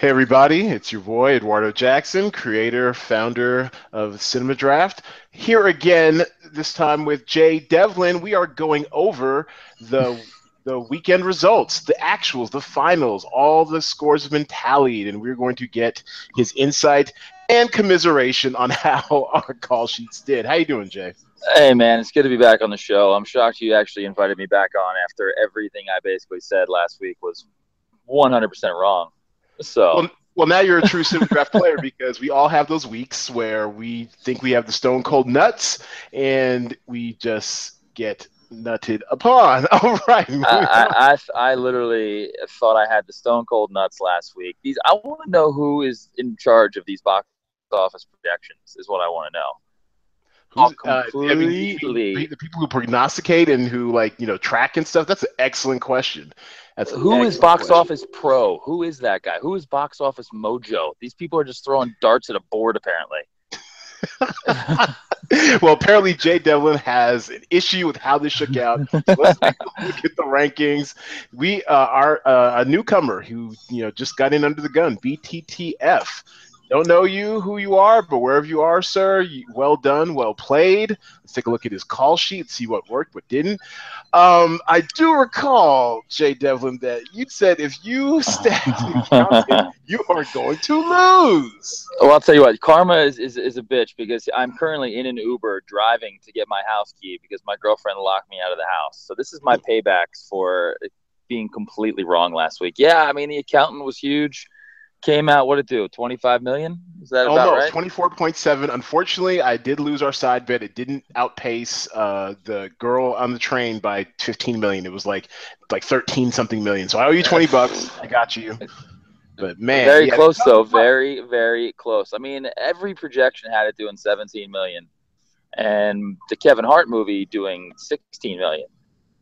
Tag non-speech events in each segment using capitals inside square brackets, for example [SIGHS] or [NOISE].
Hey, everybody, it's your boy, Eduardo Jackson, creator, founder of Cinema Draft. Here again, this time with Jay Devlin. We are going over the the weekend results, the actuals, the finals, all the scores have been tallied, and we're going to get his insight and commiseration on [LAUGHS] how our call sheets did. How you doing, Jay? Hey man, it's good to be back on the show. I'm shocked you actually invited me back on after everything I basically said last week was 100% wrong. So well, well, now you're a true Cinema Draft player because we all have those weeks where we think we have the stone cold nuts and we just get nutted upon. [LAUGHS] All right. I, I, I, literally thought I had the stone cold nuts last week. These I want to know who is in charge of these box office projections is what I want to know. Who's, uh, I mean, the people who prognosticate and who like you know track and stuff. That's an excellent question. That's who is Box question. Office Pro? Who is that guy? Who is Box Office Mojo? These people are just throwing darts at a board, apparently. [LAUGHS] well, apparently Jay Devlin has an issue with how this shook out. So let's look at the rankings. We uh, are uh, a newcomer who you know just got in under the gun. BTTF don't know you, who you are, but wherever you are, sir, you, well done, well played. Let's take a look at his call sheet, see what worked, what didn't. Um, I do recall, Jay Devlin, that you said if you [LAUGHS] stack the you are going to lose. Well, I'll tell you what, karma is, is, is a bitch because I'm currently in an Uber driving to get my house key because my girlfriend locked me out of the house. So this is my paybacks for being completely wrong last week. Yeah, I mean, the accountant was huge came out what it do 25 million? Is that almost right? 24.7 unfortunately i did lose our side bet. It didn't outpace uh, the girl on the train by 15 million. It was like like 13 something million. So i owe you 20 bucks. I got you. But man very yeah, close though. Very very close. I mean every projection had it doing 17 million and the kevin hart movie doing 16 million.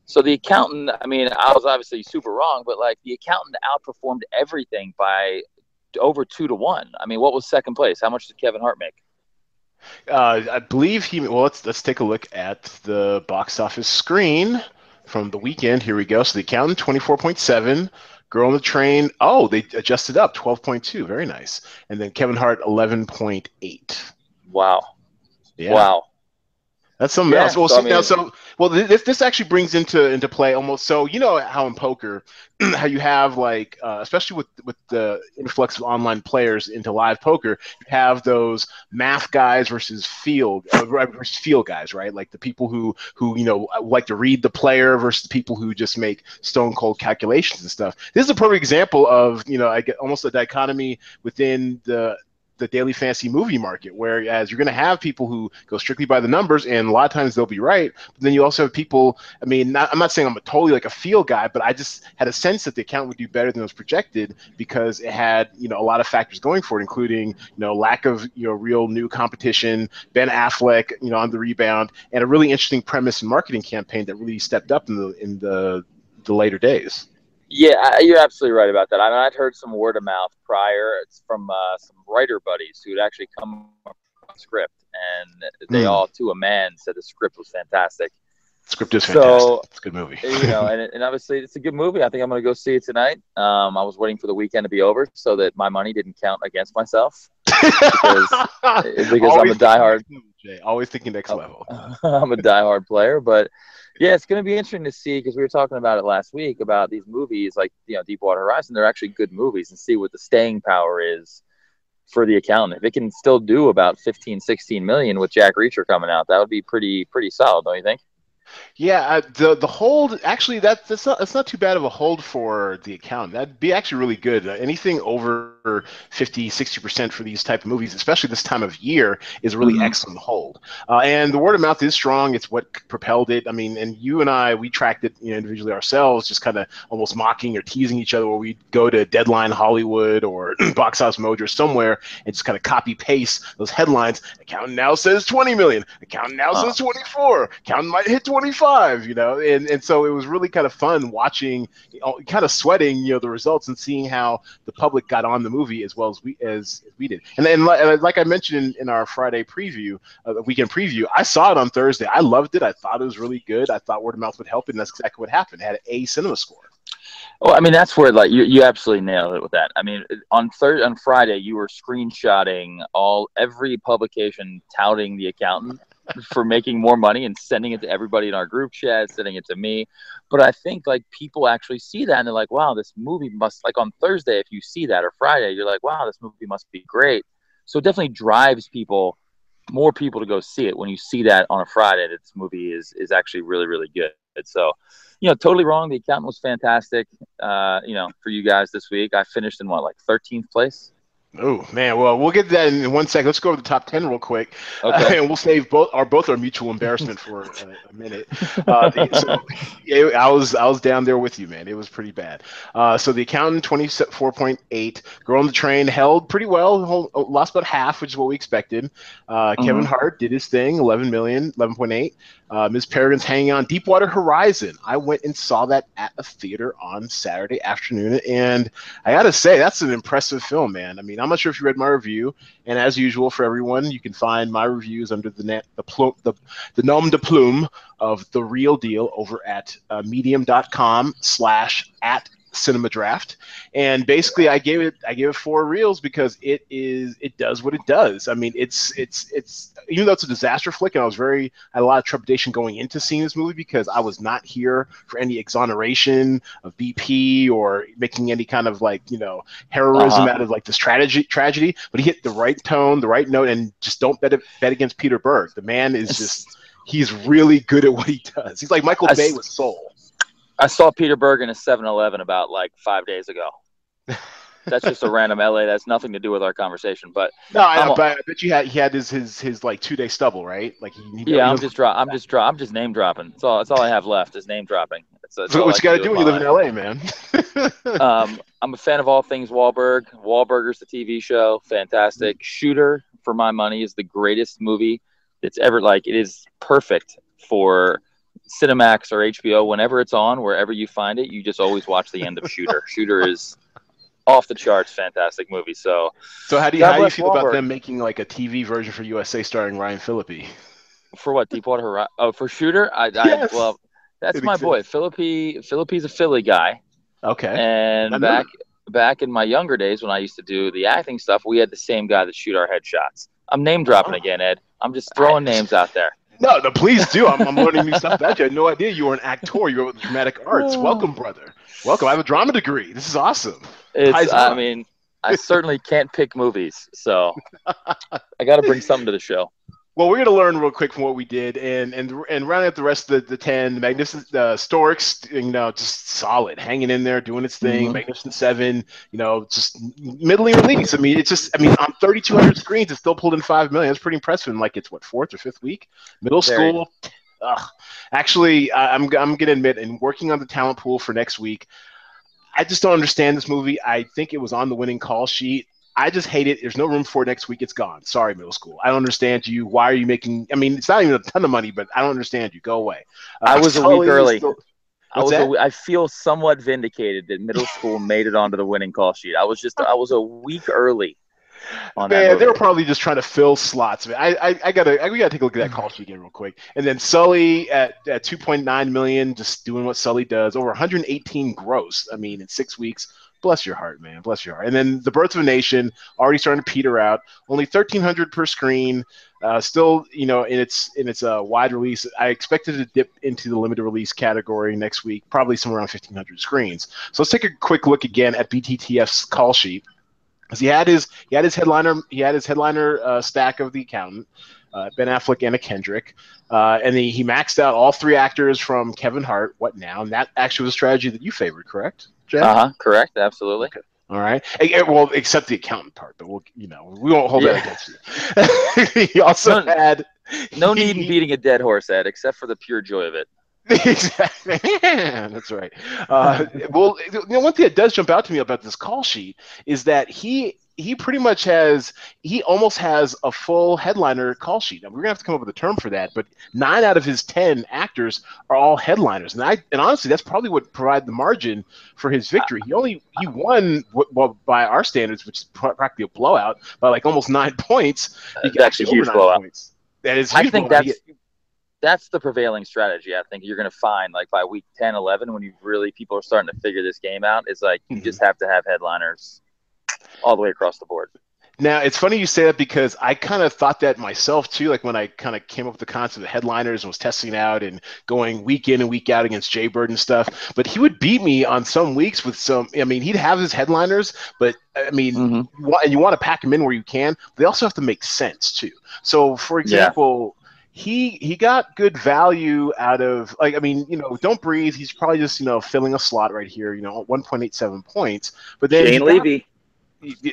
So the accountant, I mean, I was obviously super wrong, but like the accountant outperformed everything by over two to one. I mean, what was second place? How much did Kevin Hart make? Uh, I believe he. Well, let's let's take a look at the box office screen from the weekend. Here we go. So the accountant twenty four point seven. Girl on the train. Oh, they adjusted up twelve point two. Very nice. And then Kevin Hart eleven point eight. Wow. Yeah. Wow. That's something yeah, else. Well, so, see, I mean, now, so well, this this actually brings into into play almost. So you know how in poker, [CLEARS THROAT] how you have like, uh, especially with with the influx of online players into live poker, you have those math guys versus field uh, versus field guys, right? Like the people who who you know like to read the player versus the people who just make stone cold calculations and stuff. This is a perfect example of you know I get almost a dichotomy within the the daily fantasy movie market, whereas you're going to have people who go strictly by the numbers, and a lot of times they'll be right. But then you also have people. I mean, not, I'm not saying I'm a totally like a feel guy, but I just had a sense that the account would do better than was projected because it had you know a lot of factors going for it, including you know lack of you know real new competition, Ben Affleck you know on the rebound, and a really interesting premise and marketing campaign that really stepped up in the in the the later days. Yeah, you're absolutely right about that. I mean, I'd heard some word of mouth prior. It's from uh, some writer buddies who had actually come on script, and they mm. all, to a man, said the script was fantastic. script is fantastic. So, it's a good movie. you know, and, and obviously it's a good movie. I think I'm going to go see it tonight. Um, I was waiting for the weekend to be over so that my money didn't count against myself because, [LAUGHS] because I'm a diehard. Jay, always thinking next level. [LAUGHS] I'm a diehard player, but yeah, it's going to be interesting to see because we were talking about it last week about these movies like you know Deepwater Horizon. They're actually good movies, and see what the staying power is for the accountant. If it can still do about 15, 16 million with Jack Reacher coming out, that would be pretty pretty solid, don't you think? Yeah, uh, the the hold actually that that's not that's not too bad of a hold for the account. That'd be actually really good. Uh, anything over 50, 60 percent for these type of movies, especially this time of year, is really mm-hmm. excellent hold. Uh, and the word of mouth is strong. It's what propelled it. I mean, and you and I we tracked it you know, individually ourselves, just kind of almost mocking or teasing each other, where we'd go to Deadline Hollywood or [CLEARS THROAT] Box Office Mojo somewhere and just kind of copy paste those headlines. Accountant now says 20 million. Accountant now says 24. Accountant might hit 25, you know, and, and so it was really kind of fun watching, you know, kind of sweating, you know, the results and seeing how the public got on the movie as well as we as, as we did. And then, like I mentioned in, in our Friday preview, uh, the weekend preview, I saw it on Thursday. I loved it. I thought it was really good. I thought word of mouth would help, and that's exactly what happened. It had an A cinema score. Well, I mean, that's where like you, you absolutely nailed it with that. I mean, on third on Friday, you were screenshotting all every publication touting the accountant for making more money and sending it to everybody in our group chat, sending it to me. But I think like people actually see that and they're like, wow, this movie must like on Thursday if you see that or Friday, you're like, wow, this movie must be great. So it definitely drives people more people to go see it when you see that on a Friday that this movie is is actually really really good. So, you know, totally wrong. The accountant was fantastic. Uh, you know, for you guys this week, I finished in what like 13th place. Oh man, well we'll get to that in one second. Let's go over the top ten real quick, [LAUGHS] okay. uh, and we'll save both our both our mutual embarrassment for a, a minute. Uh, the, so, [LAUGHS] I was I was down there with you, man. It was pretty bad. Uh, so the accountant twenty four point eight. Girl on the train held pretty well, lost about half, which is what we expected. Uh, mm-hmm. Kevin Hart did his thing, 11 million, 11.8. Uh, Miss Peregrine's hanging on. Deepwater Horizon. I went and saw that at a theater on Saturday afternoon, and I got to say that's an impressive film, man. I mean, I'm not sure if you read my review, and as usual for everyone, you can find my reviews under the net, the the the nom de plume of the real deal over at uh, medium.com slash at cinema draft. And basically i gave it i gave it four reels because it is it does what it does. I mean it's it's it's even though it's a disaster flick and i was very I had a lot of trepidation going into seeing this movie because i was not here for any exoneration of bp or making any kind of like you know heroism uh-huh. out of like this tragedy tragedy but he hit the right tone the right note and just don't bet bet against peter berg. The man is just he's really good at what he does. He's like michael I bay with soul I saw Peter Berg in a 7-Eleven about like five days ago. That's just a [LAUGHS] random LA. That's nothing to do with our conversation. But no, I, know, but I bet you had he had his his, his like two day stubble, right? Like he, he yeah, I'm just drop. I'm just drop. I'm just name dropping. That's all. That's all I have left is name dropping. That's, that's what you got to do when you live in LA, man. [LAUGHS] um, I'm a fan of all things Wahlberg. Wahlburgers, the TV show, fantastic. Mm-hmm. Shooter, for my money, is the greatest movie that's ever like. It is perfect for Cinemax or HBO, whenever it's on, wherever you find it, you just always watch the end of Shooter. [LAUGHS] Shooter is off the charts, fantastic movie. So, so how do you how do you feel Wahlberg. about them making like a TV version for USA starring Ryan Phillippe? For what Deepwater Horizon? Oh, for Shooter, I, yes. I well, that's my boy. Phillippe Phillippe's a Philly guy. Okay. And back back in my younger days when I used to do the acting stuff, we had the same guy that shoot our headshots. I'm name dropping oh. again, Ed. I'm just throwing names out there. No, no, please do. I'm, I'm learning new stuff about you. I had no idea you were an actor. You were with the dramatic arts. Oh. Welcome, brother. Welcome. I have a drama degree. This is awesome. It's, I mean, I certainly can't pick movies, so I got to bring something to the show. Well, we're gonna learn real quick from what we did, and and and rounding up the rest of the, the ten, the Magnificent uh, Storks, you know, just solid, hanging in there, doing its thing. Mm-hmm. Magnificent Seven, you know, just middling release. I mean, it's just, I mean, on 3,200 screens, it's still pulled in five million. That's pretty impressive. Like it's what fourth or fifth week, middle Very. school. Ugh. Actually, I'm I'm gonna admit, in working on the talent pool for next week, I just don't understand this movie. I think it was on the winning call sheet. I just hate it. There's no room for it next week. It's gone. Sorry, middle school. I don't understand you. Why are you making? I mean, it's not even a ton of money, but I don't understand you. Go away. Uh, I was a week early. Still, I was. A, I feel somewhat vindicated that middle school [LAUGHS] made it onto the winning call sheet. I was just. I was a week early. Man, they were probably just trying to fill slots. Man, I, I, I gotta, I, we gotta take a look at that call sheet again real quick. And then Sully at, at 2.9 million, just doing what Sully does, over 118 gross. I mean, in six weeks, bless your heart, man. Bless your heart. And then The Birth of a Nation already starting to peter out. Only 1,300 per screen. Uh, still, you know, in its in its uh, wide release, I expected to dip into the limited release category next week, probably somewhere around 1,500 screens. So let's take a quick look again at BTTF's call sheet. Because he had his he had his headliner he had his headliner uh, stack of the accountant. Uh, ben Affleck, Anna Kendrick, uh, and he, he maxed out all three actors from Kevin Hart. What now? And that actually was a strategy that you favored, correct? Uh huh. Correct. Absolutely. Okay. All right. Well, except the accountant part, but we'll, you know, we won't hold yeah. that against you. [LAUGHS] he also no, had. No [LAUGHS] need in beating a dead horse, Ed, except for the pure joy of it. [LAUGHS] exactly. That's right. Uh, well, you know, one thing that does jump out to me about this call sheet is that he he pretty much has he almost has a full headliner call sheet. Now, we're gonna have to come up with a term for that, but nine out of his ten actors are all headliners, and I and honestly, that's probably what provided the margin for his victory. He only he won well by our standards, which is practically a blowout by like almost nine [LAUGHS] points. He that's actually huge blowout. Points. That is. I think that's. That's the prevailing strategy. I think you're going to find like by week 10, 11, when you really people are starting to figure this game out, is like you mm-hmm. just have to have headliners all the way across the board. Now it's funny you say that because I kind of thought that myself too. Like when I kind of came up with the concept of headliners and was testing out and going week in and week out against Jay Bird and stuff. But he would beat me on some weeks with some. I mean, he'd have his headliners, but I mean, mm-hmm. you want, you want to pack them in where you can. They also have to make sense too. So, for example. He he got good value out of like I mean you know don't breathe. He's probably just you know filling a slot right here you know 1.87 points. But then [LAUGHS] Jane Levy.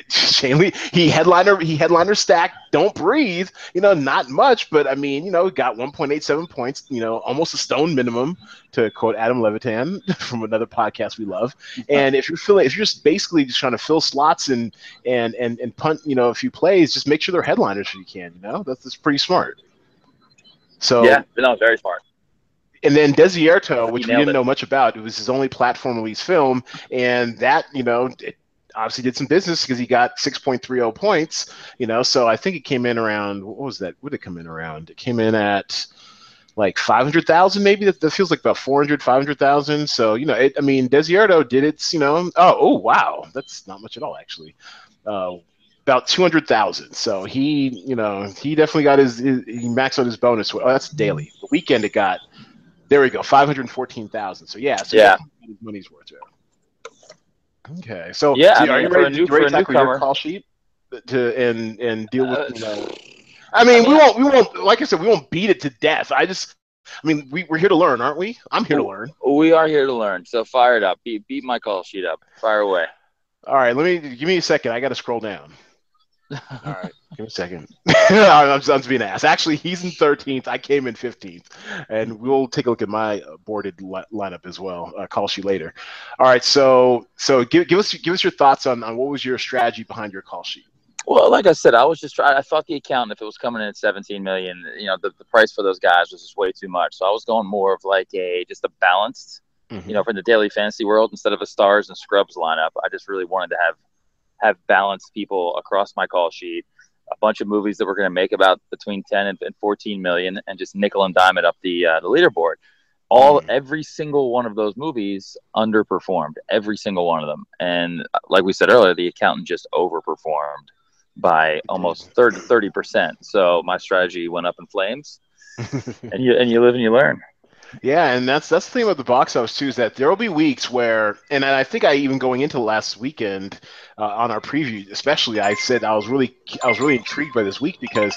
Shane Lee, he headliner he headliner stack don't breathe you know not much but I mean you know got 1.87 points you know almost a stone minimum to quote Adam Levitan [LAUGHS] from another podcast we love. And if you're filling if you're just basically just trying to fill slots and and and and punt you know a few plays just make sure they're headliners if you can you know? That's, that's pretty smart so yeah, no, very smart. And then Desierto, which we didn't it. know much about, it was his only platform release film, and that you know it obviously did some business because he got 6.30 points. You know, so I think it came in around what was that? What did it come in around? It came in at like 500,000 maybe that, that, feels like about 400 500,000 so you know it, I mean Desierto did its you know oh oh wow that's not much at all actually uh, about 200,000. So he, you know, he definitely got his, his, he maxed out his bonus. Oh, that's daily. The weekend it got, there we go, 514,000. So yeah, so yeah. his money's worth it. Okay. So yeah, so, I mean, are you ready, new, ready to tackle your call sheet to and and deal with, uh, you know, I mean, we won't, we won't, like I said, we won't beat it to death. I just, I mean, we, we're here to learn, aren't we? I'm here to learn. We are here to learn. So fire it up. Beat, beat my call sheet up. Fire away. All right. Let me, give me a second. I got to scroll down. All right, [LAUGHS] give me a second. [LAUGHS] I'm, I'm being ass. Actually, he's in 13th. I came in 15th, and we'll take a look at my boarded li- lineup as well. Uh, call sheet later. All right, so so give, give us give us your thoughts on, on what was your strategy behind your call sheet. Well, like I said, I was just trying. I thought the account, if it was coming in at 17 million, you know, the, the price for those guys was just way too much. So I was going more of like a just a balanced, mm-hmm. you know, from the daily fantasy world instead of a stars and scrubs lineup. I just really wanted to have have balanced people across my call sheet. A bunch of movies that we're going to make about between 10 and, 14 million, and just nickel and dime it up the uh, the leaderboard. All mm. every single one of those movies underperformed, every single one of them. And uh, like we said earlier, the accountant just overperformed by almost 30 percent. So my strategy went up in flames. [LAUGHS] and you and you live and you learn. Yeah, and that's that's the thing about the box office too is that there will be weeks where, and I think I even going into last weekend uh, on our preview, especially, I said I was really I was really intrigued by this week because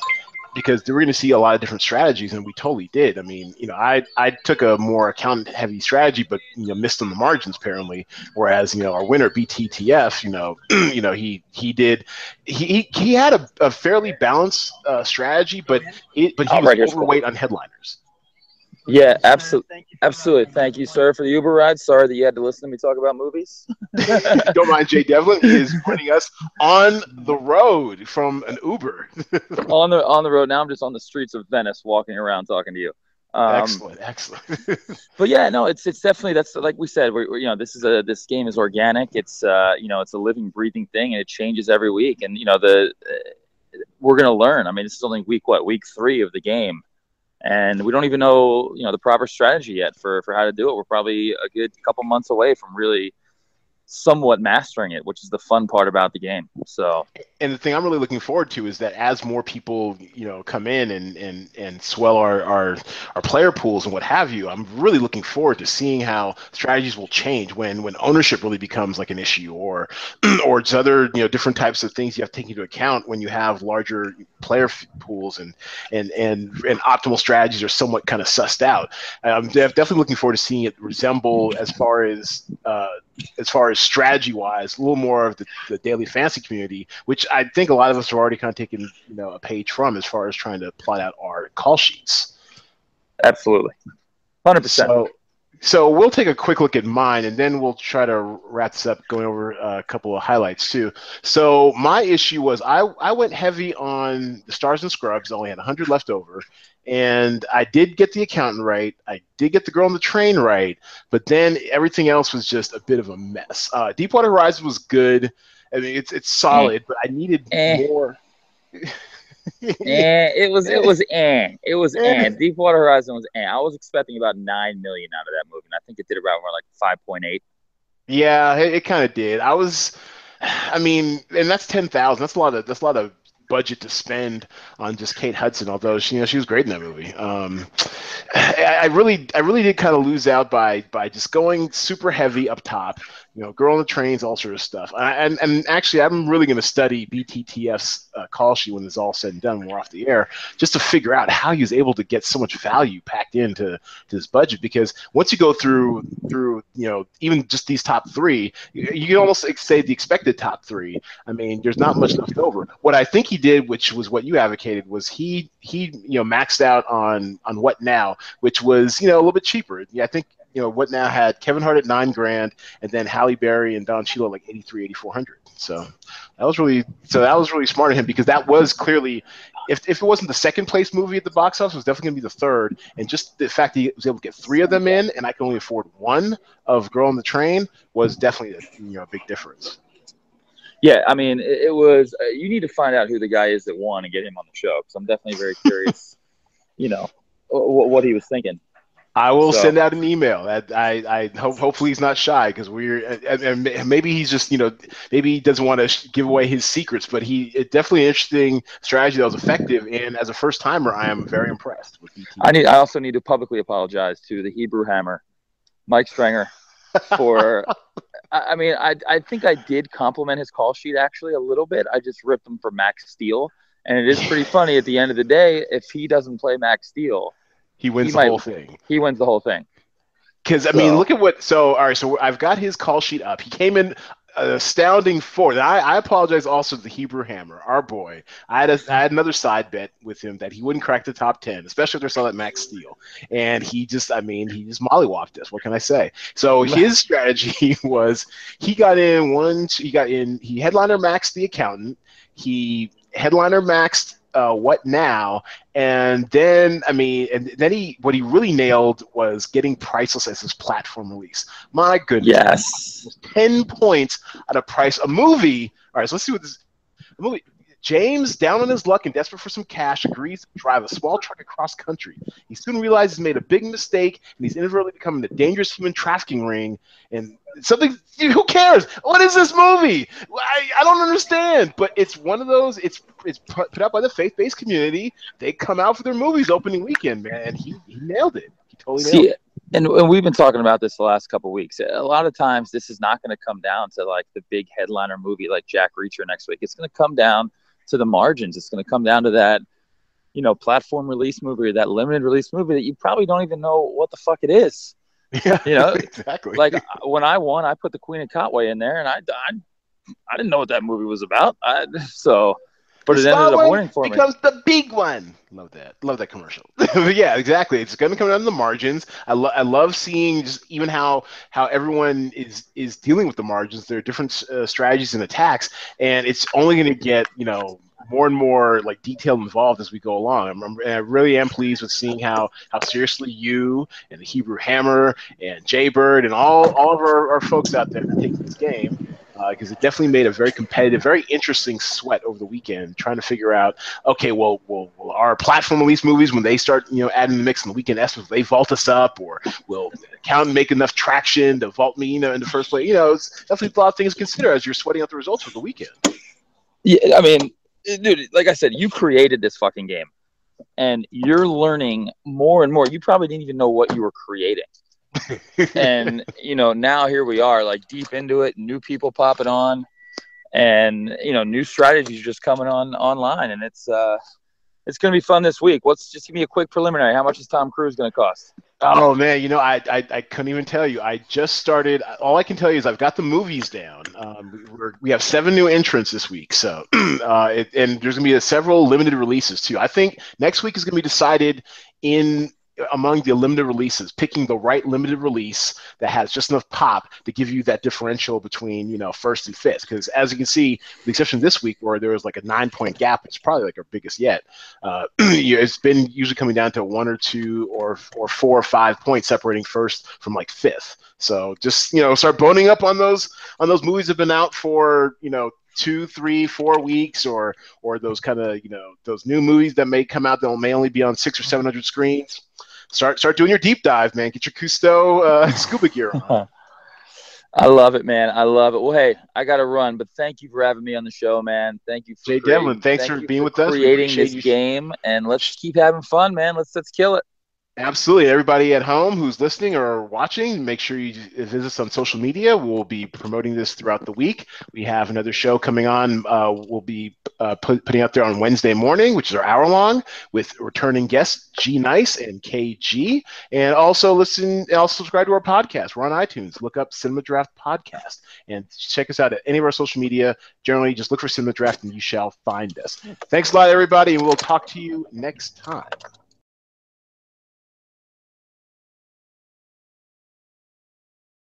because we're going to see a lot of different strategies, and we totally did. I mean, you know, I I took a more account heavy strategy, but you know, missed on the margins apparently. Whereas you know, our winner BTTF, you know, [CLEARS THROAT] you know, he he did he he had a, a fairly balanced uh, strategy, but it but he oh, was overweight on headliners. Yeah, absolutely. Absolutely. Thank you, sir, for the Uber ride. Sorry that you had to listen to me talk about movies. [LAUGHS] Don't mind Jay Devlin. He is joining us on the road from an Uber. [LAUGHS] on the on the road. Now I'm just on the streets of Venice walking around talking to you. Um, excellent, excellent. [LAUGHS] but yeah, no, it's it's definitely that's like we said. We're, you know, this is a this game is organic. It's uh, you know, it's a living, breathing thing, and it changes every week. And you know, the uh, we're gonna learn. I mean, this is only week what week three of the game and we don't even know you know the proper strategy yet for for how to do it. We're probably a good couple months away from really somewhat mastering it, which is the fun part about the game. So, and the thing I'm really looking forward to is that as more people, you know, come in and and and swell our our our player pools and what have you, I'm really looking forward to seeing how strategies will change when when ownership really becomes like an issue, or [CLEARS THROAT] or it's other you know different types of things you have to take into account when you have larger player pools and and and and optimal strategies are somewhat kind of sussed out. I'm definitely looking forward to seeing it resemble as far as uh, as far as strategy wise, a little more of the, the daily fantasy community, which I think a lot of us have already kind of taken you know a page from as far as trying to plot out our call sheets. Absolutely, hundred percent. So, so we'll take a quick look at mine, and then we'll try to wrap this up, going over uh, a couple of highlights too. So my issue was I I went heavy on the stars and scrubs. I only had 100 left over, and I did get the accountant right. I did get the girl on the train right, but then everything else was just a bit of a mess. Uh, Deepwater Horizon was good. I mean, it's it's solid, eh. but I needed eh. more. eh, it was it was eh. It was eh. Deepwater Horizon was eh. I was expecting about nine million out of that movie, and I think it did about more like five point eight. Yeah, it, it kind of did. I was, [SIGHS] I mean, and that's ten thousand. That's a lot of that's a lot of budget to spend on just Kate Hudson, although she, you know she was great in that movie. Um, I, I, really I really did kind of lose out by by just going super heavy up top you know, girl on the trains, all sort of stuff. And and actually, I'm really going to study BTTF's uh, call sheet when it's all said and done. When we're off the air, just to figure out how he was able to get so much value packed into to this budget. Because once you go through through you know even just these top three, you, you can almost say the expected top three. I mean, there's not much left over. What I think he did, which was what you advocated, was he he you know maxed out on on what now, which was you know a little bit cheaper. Yeah, I think you know, what now had Kevin Hart at nine grand, and then Halle Berry and Don Cheadle like 83, 8400. So that was really so that was really smart of him because that was clearly, if, if it wasn't the second place movie at the box office, it was definitely going to be the third. And just the fact that he was able to get three of them in, and I can only afford one of Girl on the Train was definitely a, you know a big difference. Yeah, I mean, it, it was. Uh, you need to find out who the guy is that won and get him on the show because I'm definitely very curious. [LAUGHS] you know, what, what he was thinking. I will so. send out an email. I, I, I hope hopefully he's not shy because we're and, and, maybe he's just you know maybe he doesn't want to give away his secrets, but he it definitely an interesting strategy that was effective. And as a first timer, I am very impressed with I need. I also need to publicly apologize to the Hebrew Hammer, Mike Stranger, for. [LAUGHS] I mean, I I think I did compliment his call sheet actually a little bit. I just ripped him for Max Steel, and it is pretty funny at the end of the day if he doesn't play Max Steel he wins he the might, whole thing. He wins the whole thing. Because I so. mean, look at what. So all right, so I've got his call sheet up. He came in astounding fourth. I, I apologize also to the Hebrew Hammer, our boy. I had a, I had another side bet with him that he wouldn't crack the top ten, especially after I saw that Max Steel, and he just, I mean, he just mollywopped us. What can I say? So his strategy [LAUGHS] was he got in one, he got in, he headliner maxed the accountant, he headliner maxed uh, what now? And then, I mean, and then he, what he really nailed was getting Priceless as his platform release. My goodness. Yes. 10 points at a price. A movie. All right, so let's see what this a movie. James, down on his luck and desperate for some cash, agrees to drive a small truck across country. He soon realizes he's made a big mistake and he's inadvertently becoming a dangerous human trafficking ring. And something, who cares? What is this movie? I, I don't understand. But it's one of those. It's it's put, out by the faith-based community. They come out for their movies opening weekend, man. And he, he nailed it. He totally nailed See, it. And, and we've been talking about this the last couple weeks. A lot of times, this is not going to come down to like the big headliner movie like Jack Reacher next week. It's going to come down to the margins. It's going to come down to that, you know, platform release movie or that limited release movie that you probably don't even know what the fuck it is. [LAUGHS] Yeah, you know, exactly. Like when I won, I put the Queen of Katwe in there, and I, I, I didn't know what that movie was about. I, [LAUGHS] so, but the it ended up winning for becomes me. The big one. Love that. Love that commercial. [LAUGHS] yeah, exactly. It's going to come down to the margins. I, lo- I love seeing just even how how everyone is is dealing with the margins. There are different uh, strategies and attacks, and it's only going to get you know more and more like detailed involved as we go along. I'm, i really am pleased with seeing how how seriously you and the Hebrew Hammer and Jaybird and all all of our, our folks out there take this game because uh, it definitely made a very competitive, very interesting sweat over the weekend, trying to figure out, okay, well, well, will our platform release movies when they start, you know, adding the mix in the weekend S, will they vault us up, or will count make enough traction to vault me, you know, in the first place? You know, it's definitely a lot of things to consider as you're sweating out the results of the weekend. Yeah, I mean, dude, like I said, you created this fucking game, and you're learning more and more. You probably didn't even know what you were creating. [LAUGHS] and you know, now here we are, like deep into it, new people popping on, and you know, new strategies just coming on online, and it's uh, it's gonna be fun this week. What's just give me a quick preliminary? How much is Tom Cruise gonna cost? Oh man, you know I, I, I couldn't even tell you. I just started. All I can tell you is I've got the movies down. Um, we we have seven new entrants this week, so [CLEARS THROAT] uh, it, and there's gonna be a, several limited releases too. I think next week is gonna be decided in among the limited releases, picking the right limited release that has just enough pop to give you that differential between you know first and fifth. Because as you can see, the exception this week where there was like a nine point gap, it's probably like our biggest yet. Uh, [CLEARS THROAT] it's been usually coming down to one or two or or four or five points separating first from like fifth. So just you know start boning up on those on those movies that have been out for you know two, three, four weeks, or or those kind of you know those new movies that may come out that may only be on six or seven hundred screens. Start start doing your deep dive, man. Get your Cousteau uh, [LAUGHS] scuba gear on. I love it, man. I love it. Well, hey, I got to run, but thank you for having me on the show, man. Thank you, for Jay Devlin. Thanks thank for being for with us. Creating this you. game, and let's keep having fun, man. Let's let's kill it. Absolutely. Everybody at home who's listening or watching, make sure you visit us on social media. We'll be promoting this throughout the week. We have another show coming on. Uh, we'll be uh, put, putting out there on Wednesday morning, which is our hour long, with returning guests G Nice and KG. And also listen, also subscribe to our podcast. We're on iTunes. Look up Cinema Draft Podcast and check us out at any of our social media. Generally, just look for Cinema Draft and you shall find us. Thanks a lot, everybody, and we'll talk to you next time.